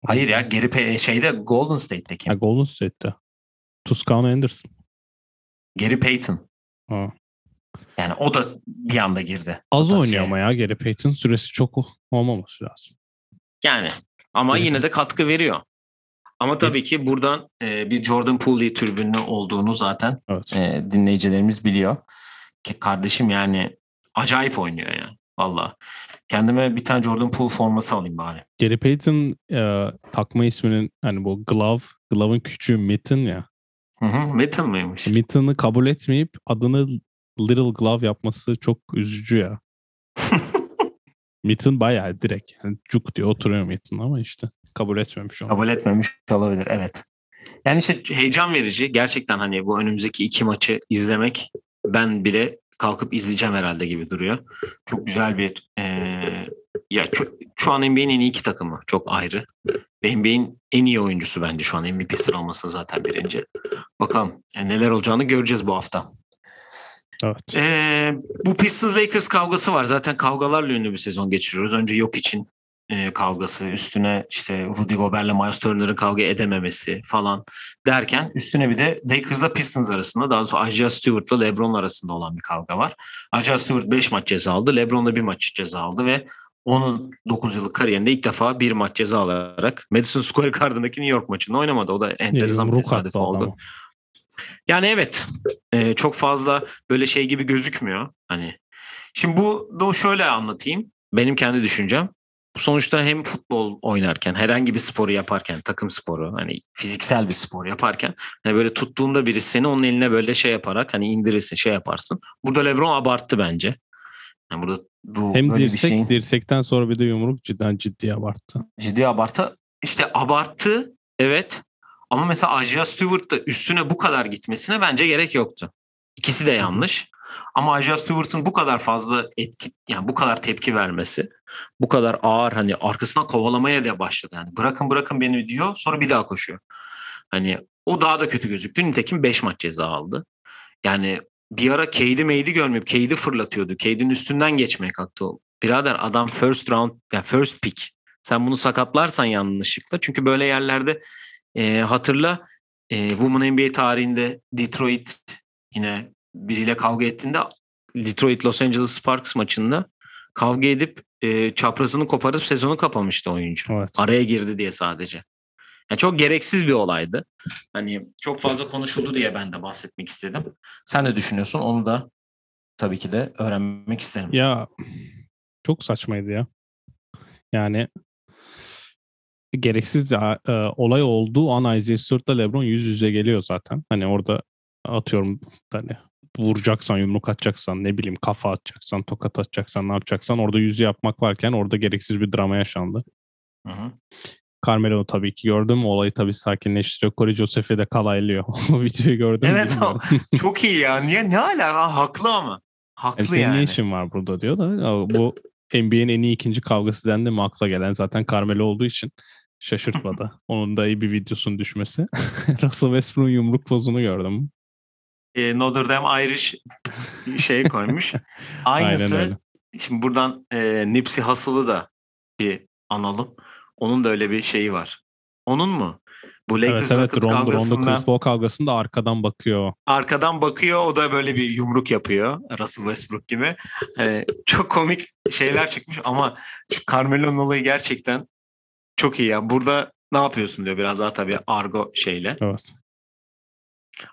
Hayır ya geri pe- şeyde Golden State'teki. Ha, Golden State'te. Tuscano Anderson. Gary Payton. Ha. Yani o da bir anda girdi. Az oynuyor şey. ama ya Gary Payton süresi çok olmaması lazım. Yani ama evet. yine de katkı veriyor. Ama tabii ki buradan e, bir Jordan Poole türbünlü olduğunu zaten evet. e, dinleyicilerimiz biliyor. Ki kardeşim yani acayip oynuyor ya. Valla. Kendime bir tane Jordan Poole forması alayım bari. Gary Payton e, takma isminin hani bu glove, glove'ın küçüğü Mitten ya. Hı hı, Mitten mıymış? Mitten'ı kabul etmeyip adını Little Glove yapması çok üzücü ya. Mitten bayağı direkt yani cuk diye oturuyor Mitten ama işte kabul etmemiş onu. Kabul etmemiş olabilir evet. Yani işte heyecan verici gerçekten hani bu önümüzdeki iki maçı izlemek ben bile kalkıp izleyeceğim herhalde gibi duruyor. Çok güzel bir e, ya şu, şu an NBA'nin en iyi iki takımı çok ayrı. NBA'in en iyi oyuncusu bence şu an MVP sıralaması zaten birinci. Bakalım yani neler olacağını göreceğiz bu hafta. Evet. Ee, bu Pistons Lakers kavgası var. Zaten kavgalarla ünlü bir sezon geçiriyoruz. Önce yok için e, kavgası, üstüne işte Rudy Gobert'le Miles Turner'ın kavga edememesi falan derken üstüne bir de Lakers'la Pistons arasında daha doğrusu Isaiah Stewart'la LeBron arasında olan bir kavga var. Isaiah Stewart 5 maç ceza aldı. LeBron da 1 maç ceza aldı ve onun 9 yıllık kariyerinde ilk defa bir maç ceza alarak Madison Square Garden'daki New York maçında oynamadı. O da enteresan bir tesadüf oldu. Yani evet e, çok fazla böyle şey gibi gözükmüyor. Hani Şimdi bu da şöyle anlatayım. Benim kendi düşüncem. Sonuçta hem futbol oynarken herhangi bir sporu yaparken takım sporu hani fiziksel bir spor yaparken hani böyle tuttuğunda birisi seni onun eline böyle şey yaparak hani indirirsin şey yaparsın. Burada LeBron abarttı bence. Yani burada bu Hem böyle bir dirsek, şeyin dirsekten sonra bir de yumruk cidden ciddi abarttı. ciddi abartı. İşte abarttı evet ama mesela Isaiah Stewart da üstüne bu kadar gitmesine bence gerek yoktu. İkisi de yanlış. Ama Isaiah Stewart'ın bu kadar fazla etki yani bu kadar tepki vermesi, bu kadar ağır hani arkasına kovalamaya da başladı. Yani bırakın bırakın beni diyor sonra bir daha koşuyor. Hani o daha da kötü gözüktü. Nitekim 5 maç ceza aldı. Yani bir ara Cade'i meydi görmeyip Cade'i fırlatıyordu. Cade'in üstünden geçmeye kalktı. Birader adam first round yani first pick. Sen bunu sakatlarsan yanlışlıkla. Çünkü böyle yerlerde e, hatırla e, Women NBA tarihinde Detroit yine biriyle kavga ettiğinde Detroit Los Angeles Sparks maçında kavga edip e, çaprazını koparıp sezonu kapamıştı oyuncu. Evet. Araya girdi diye sadece. Yani çok gereksiz bir olaydı. Hani çok fazla konuşuldu diye ben de bahsetmek istedim. Sen ne düşünüyorsun? Onu da tabii ki de öğrenmek isterim. Ya çok saçmaydı ya. Yani gereksiz ya, e, olay olduğu an Isaiah Stewart'la LeBron yüz yüze geliyor zaten. Hani orada atıyorum hani vuracaksan, yumruk atacaksan, ne bileyim kafa atacaksan, tokat atacaksan, ne yapacaksan orada yüzü yapmak varken orada gereksiz bir drama yaşandı. Hı hı. Carmelo tabii ki gördüm. Olayı tabii sakinleştiriyor. Corey Joseph'i de kalaylıyor. o videoyu gördüm. Evet o çok iyi ya. Niye ne alaka? Haklı ama. Haklı senin yani. ne işin var burada diyor da bu NBA'nin en iyi ikinci kavgası dendi mi akla gelen zaten Carmelo olduğu için şaşırtmadı. Onun da iyi bir videosunun düşmesi. Russell Westbrook'un yumruk pozunu gördüm. E, Notre Dame Irish şey koymuş. Aynısı. Şimdi buradan e, Nipsey Hussle'ı da bir analım. Onun da öyle bir şeyi var. Onun mu? Bu Lakers Evet evet Rondo, Rondo kavgasında Chris Paul kavgasında arkadan bakıyor. arkadan bakıyor. O da böyle bir yumruk yapıyor. Russell Westbrook gibi. E, çok komik şeyler çıkmış ama Carmelo'nun olayı gerçekten çok iyi. ya. Burada ne yapıyorsun diyor biraz daha tabii argo şeyle. Evet.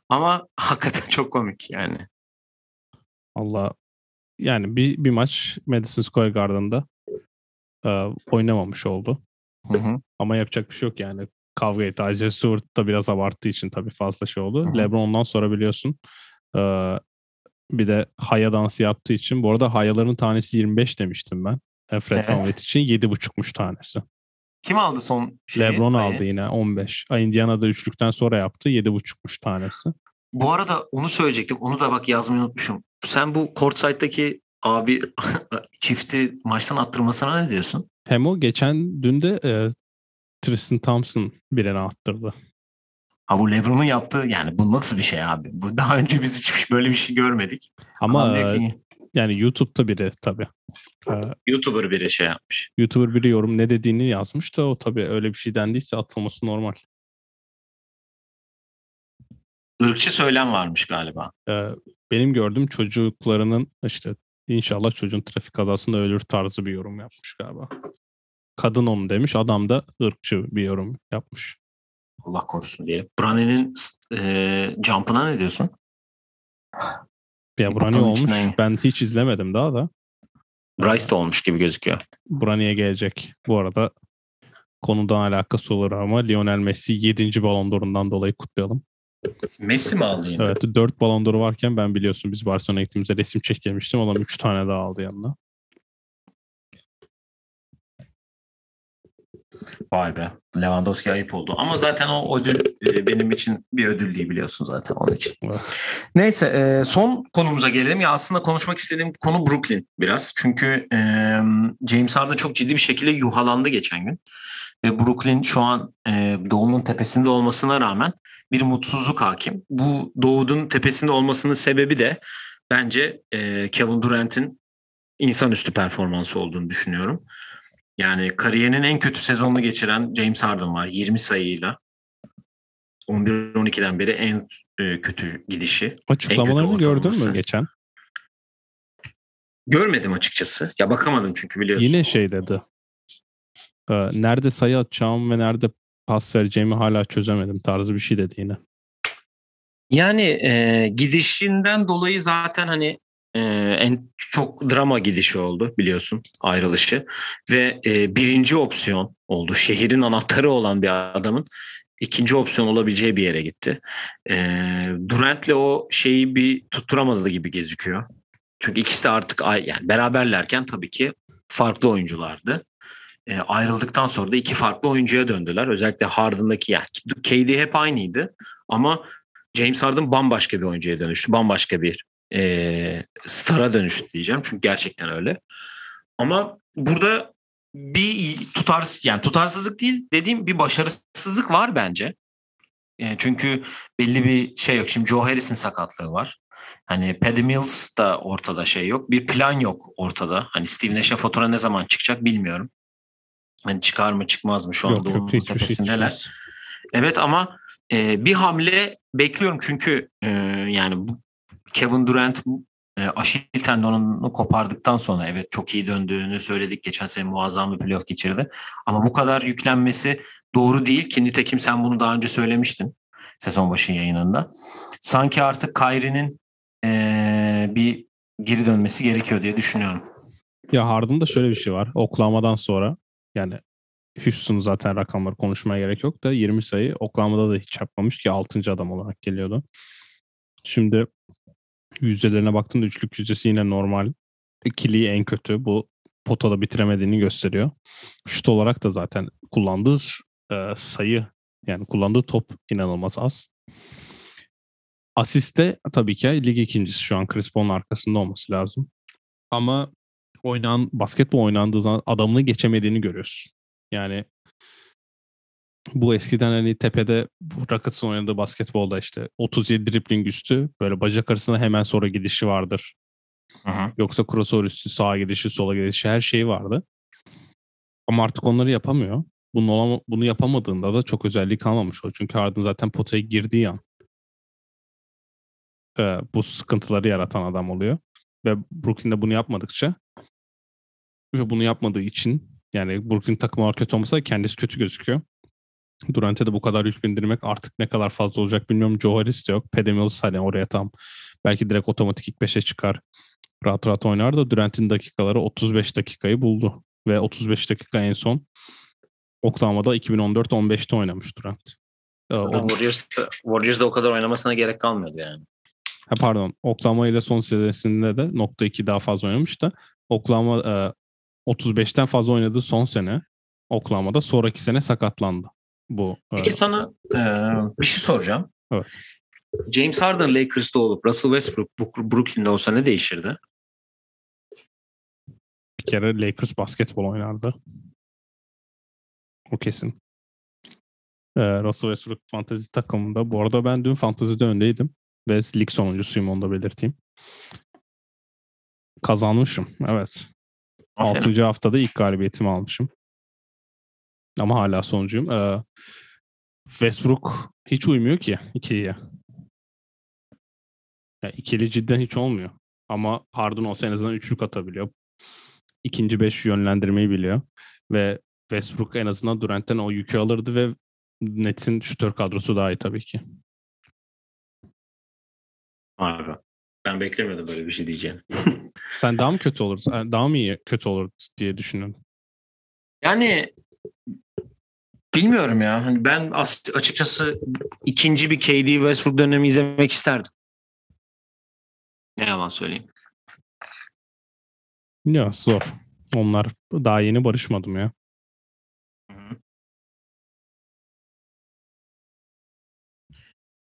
Ama hakikaten çok komik yani. Allah yani bir, bir maç Madison Square Garden'da e, oynamamış oldu. Hı hı. Ama yapacak bir şey yok yani. Kavga etti. Isaiah Stewart da biraz abarttığı için tabii fazla şey oldu. Hı hı. LeBron ondan sonra biliyorsun e, bir de haya dansı yaptığı için. Bu arada hayaların tanesi 25 demiştim ben. Fred Evet. VanVleet için 7.5'muş tanesi. Kim aldı son şeyi? LeBron payı? aldı yine 15. Ay, Indiana'da üçlükten sonra yaptı. 7.5'muş tanesi. Bu arada onu söyleyecektim. Onu da bak yazmayı unutmuşum. Sen bu Courtside'daki abi çifti maçtan attırmasına ne diyorsun? Hem o geçen dün de e, Tristan Thompson birine attırdı. Ha bu LeBron'un yaptığı yani bu nasıl bir şey abi? Bu daha önce biz hiç böyle bir şey görmedik. Ama ki, yani YouTube'da biri tabii. E, YouTuber biri şey yapmış. YouTuber biri yorum ne dediğini yazmış da o tabii öyle bir şey dendiyse atılması normal. Irkçı söylem varmış galiba. E, benim gördüğüm çocuklarının işte inşallah çocuğun trafik kazasında ölür tarzı bir yorum yapmış galiba. Kadın onu demiş, adam da ırkçı bir yorum yapmış. Allah korusun diye. Branne'nin e, jump'ına ne diyorsun? Ya Brani olmuş. içinden- Ben hiç izlemedim daha da. Bryce de olmuş gibi gözüküyor. Brani'ye gelecek. Bu arada konudan alakası olur ama Lionel Messi 7. Ballon d'Or'undan dolayı kutlayalım. Messi mi aldı yine? Evet 4 Ballon d'Or'u varken ben biliyorsun biz Barcelona'ya gittiğimizde resim çekilmiştim. Adam 3 tane daha aldı yanına. Vay be. Lewandowski ayıp oldu. Ama zaten o ödül e, benim için bir ödül değil biliyorsun zaten onun için. Evet. Neyse e, son konumuza gelelim. Ya aslında konuşmak istediğim konu Brooklyn biraz. Çünkü e, James Harden çok ciddi bir şekilde yuhalandı geçen gün. Ve Brooklyn şu an doğunun tepesinde olmasına rağmen bir mutsuzluk hakim. Bu doğudun tepesinde olmasının sebebi de bence Kevin Durant'in insanüstü performansı olduğunu düşünüyorum. Yani kariyerinin en kötü sezonunu geçiren James Harden var 20 sayıyla. 11-12'den beri en e, kötü gidişi. Açıklamalarını gördün mü geçen? Görmedim açıkçası. Ya bakamadım çünkü biliyorsun. Yine şey dedi. Ee, nerede sayı atacağım ve nerede pas vereceğimi hala çözemedim tarzı bir şey dedi yine. Yani e, gidişinden dolayı zaten hani e, en çok drama gidişi oldu biliyorsun ayrılışı ve e, birinci opsiyon oldu. Şehrin anahtarı olan bir adamın ikinci opsiyon olabileceği bir yere gitti. E, Durant'le o şeyi bir tutturamadı gibi gözüküyor. Çünkü ikisi de artık yani beraberlerken tabii ki farklı oyunculardı. E, ayrıldıktan sonra da iki farklı oyuncuya döndüler. Özellikle Harden'daki yani KD hep aynıydı ama James Harden bambaşka bir oyuncuya dönüştü. Bambaşka bir e, star'a dönüştü diyeceğim. Çünkü gerçekten öyle. Ama burada bir tutarsız yani tutarsızlık değil dediğim bir başarısızlık var bence. E, çünkü belli bir şey yok. Şimdi Joe Harris'in sakatlığı var. Hani Paddy Mills da ortada şey yok. Bir plan yok ortada. Hani Steve Nash'e fatura ne zaman çıkacak bilmiyorum. Hani çıkar mı çıkmaz mı şu anda yok, onun tepesindeler. Şey evet ama e, bir hamle bekliyorum çünkü e, yani bu Kevin Durant e, Aşil tendonunu kopardıktan sonra evet çok iyi döndüğünü söyledik. Geçen sene muazzam bir playoff geçirdi. Ama bu kadar yüklenmesi doğru değil ki nitekim sen bunu daha önce söylemiştin sezon başı yayınında. Sanki artık Kyrie'nin e, bir geri dönmesi gerekiyor diye düşünüyorum. Ya Harden'da şöyle bir şey var. Oklahoma'dan sonra yani Houston zaten rakamları konuşmaya gerek yok da 20 sayı Oklahoma'da da hiç yapmamış ki 6. adam olarak geliyordu. Şimdi yüzdelerine baktığında üçlük yüzdesi yine normal. İkiliyi en kötü. Bu potada bitiremediğini gösteriyor. Şut olarak da zaten kullandığı e, sayı yani kullandığı top inanılmaz az. Asiste tabii ki lig ikincisi şu an Chris Paul'un arkasında olması lazım. Ama oynan basketbol oynandığı zaman adamını geçemediğini görüyorsun. Yani bu eskiden hani tepede Rockets'ın oynadığı basketbolda işte 37 dribbling üstü böyle bacak arasında hemen sonra gidişi vardır. Aha. Yoksa crossover üstü sağa gidişi sola gidişi her şey vardı. Ama artık onları yapamıyor. Bunu, bunu yapamadığında da çok özelliği kalmamış oluyor. Çünkü Harden zaten potaya girdiği an e, bu sıkıntıları yaratan adam oluyor. Ve Brooklyn'de bunu yapmadıkça ve bunu yapmadığı için yani Brooklyn takımı kötü olmasa kendisi kötü gözüküyor. Durant'e de bu kadar yük bindirmek artık ne kadar fazla olacak bilmiyorum. Joe Harris de yok. Paddy Mills hani oraya tam belki direkt otomatik ilk 5'e çıkar. Rahat rahat oynar da Durant'in dakikaları 35 dakikayı buldu. Ve 35 dakika en son Oklahoma'da 2014-15'te oynamış Durant. Ee, Warriors'da, Warriors'da o kadar oynamasına gerek kalmıyordu yani. Ha pardon. Oklahoma ile son senesinde de nokta 2 daha fazla oynamış da Oklahoma e, 35'ten fazla oynadığı son sene Oklahoma'da sonraki sene sakatlandı. Bu. Peki e, sana e, bir şey soracağım. Evet. James Harden Lakers'ta olup Russell Westbrook Brooklyn'de olsa ne değişirdi? Bir kere Lakers basketbol oynardı. O kesin. Ee, Russell Westbrook fantezi takımında. Bu arada ben dün fantezide öndeydim. Ve lig sonuncusuyum onu da belirteyim. Kazanmışım. Evet. Aferin. 6. haftada ilk galibiyetimi almışım. Ama hala sonuncuyum. Ee, Westbrook hiç uymuyor ki ikiliye. Yani ikili cidden hiç olmuyor. Ama Harden olsa en azından üçlük atabiliyor. İkinci beş yönlendirmeyi biliyor. Ve Westbrook en azından Durant'ten o yükü alırdı ve Nets'in şutör kadrosu daha iyi tabii ki. Abi ben beklemiyordum böyle bir şey diyeceğim. Sen daha mı kötü olur? Daha mı iyi kötü olur diye düşünüyorum. Yani bilmiyorum ya. Hani ben açıkçası ikinci bir KD Westbrook dönemi izlemek isterdim. Ne yalan söyleyeyim. Ya zor. Onlar daha yeni barışmadım ya.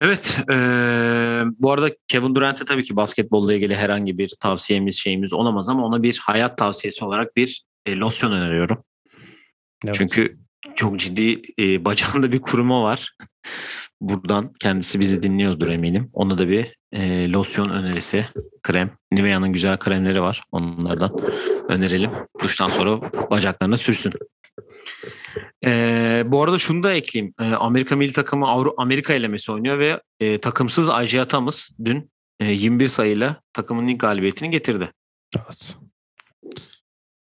Evet. E, bu arada Kevin Durant'e tabii ki basketbolla ilgili herhangi bir tavsiyemiz şeyimiz olamaz ama ona bir hayat tavsiyesi olarak bir e, losyon öneriyorum. Evet. Çünkü çok ciddi e, bacağında bir kuruma var. Buradan kendisi bizi dinliyordur eminim. Ona da bir e, losyon önerisi, krem. Nivea'nın güzel kremleri var. Onlardan önerelim. Duştan sonra bacaklarına sürsün. Ee, bu arada şunu da ekleyeyim. Ee, Amerika milli takımı Avrupa Amerika elemesi oynuyor ve e, takımsız Ajay Atamız dün e, 21 sayıyla takımın ilk galibiyetini getirdi. Evet.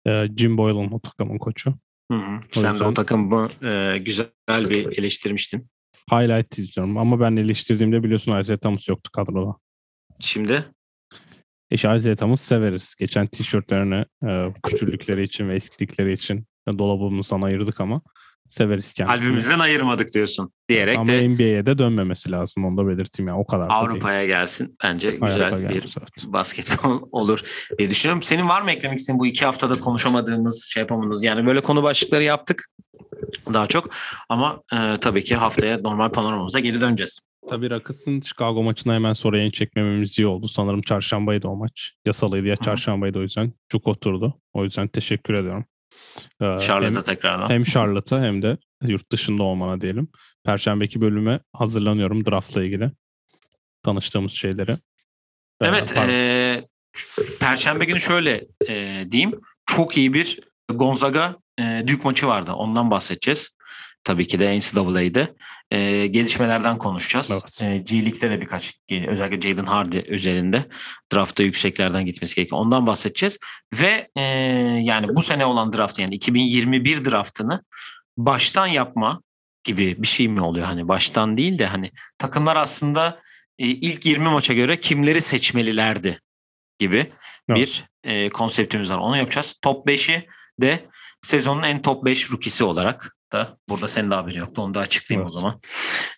Ee, Jim Boylan o takımın koçu. Hı hı. Sen yüzden... de o takımı e, güzel bir eleştirmiştin. Highlight izliyorum ama ben eleştirdiğimde biliyorsun Isaiah Thomas yoktu kadroda. Şimdi? E, Isaiah Thomas severiz. Geçen tişörtlerini e, küçüldükleri için ve eskidikleri için dolabımızdan ayırdık ama severiz kendisini. Kalbimizden ayırmadık diyorsun diyerek Ama de NBA'ye de dönmemesi lazım onu da belirteyim yani o kadar. Avrupa'ya gelsin. Bence güzel Hayata bir evet. basketbol olur diye düşünüyorum. Senin var mı eklemek istediğin bu iki haftada konuşamadığımız, şey yapamadığımız yani böyle konu başlıkları yaptık daha çok ama e, tabii ki haftaya normal panoramamıza geri döneceğiz. Tabii Rockets'ın Chicago maçına hemen sonra yayın çekmememiz iyi oldu. Sanırım çarşambaydı o maç. Yasalıydı ya çarşambaydı o yüzden. Çok oturdu. O yüzden teşekkür ediyorum. Ee, Charlotte'a tekrardan. hem Charlotte'a hem de yurt dışında olmana diyelim. Perşembeki bölüme hazırlanıyorum draftla ilgili. Tanıştığımız şeyleri. Ee, Evet, pardon. e, Perşembe günü şöyle e, diyeyim. Çok iyi bir Gonzaga e, Duke maçı vardı. Ondan bahsedeceğiz. Tabii ki de NCAA'de. E, gelişmelerden konuşacağız. Evet. E, G League'de de birkaç, özellikle Jaden Hardy üzerinde draftta yükseklerden gitmesi gerekiyor. Ondan bahsedeceğiz. Ve e, yani bu sene olan draft yani 2021 draftını baştan yapma gibi bir şey mi oluyor? Hani baştan değil de hani takımlar aslında e, ilk 20 maça göre kimleri seçmelilerdi gibi Evet. bir e, konseptimiz var. Onu yapacağız. Top 5'i de sezonun en top 5 rukisi olarak da burada senin de haberin yoktu. Onu da açıklayayım o Evet. zaman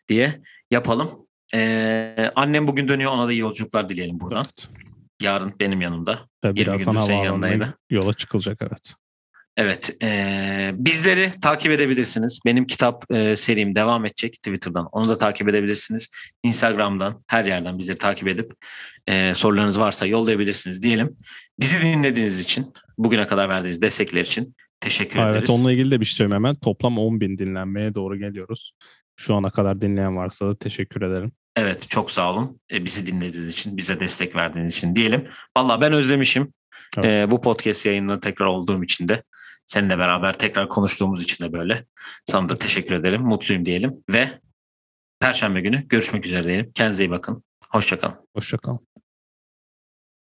diye yapalım. E, annem bugün dönüyor. Ona da iyi yolculuklar dileyelim buradan. Evet. Yarın benim yanımda. Ee, 20 Birazdan gündür senin havaalanına yanındaydı. yola çıkılacak evet. Evet. e, bizleri takip edebilirsiniz. Benim kitap e, serim devam edecek Twitter'dan. Onu da takip edebilirsiniz. Instagram'dan her yerden bizleri takip edip e, sorularınız varsa yollayabilirsiniz diyelim. Bizi dinlediğiniz için, bugüne kadar verdiğiniz destekler için teşekkür Ha, ederiz. Evet onunla ilgili de bir şey söyleyeyim hemen. Toplam 10 bin dinlenmeye doğru geliyoruz. Şu ana kadar dinleyen varsa da teşekkür ederim. Evet çok sağ olun. E, bizi dinlediğiniz için, bize destek verdiğiniz için diyelim. Valla ben özlemişim. Evet. E, bu podcast yayınında tekrar olduğum için de seninle beraber tekrar konuştuğumuz için de böyle. Sana da teşekkür ederim. Mutluyum diyelim ve Perşembe günü görüşmek üzere diyelim. Kendinize iyi bakın. Hoşçakalın. Hoşçakalın.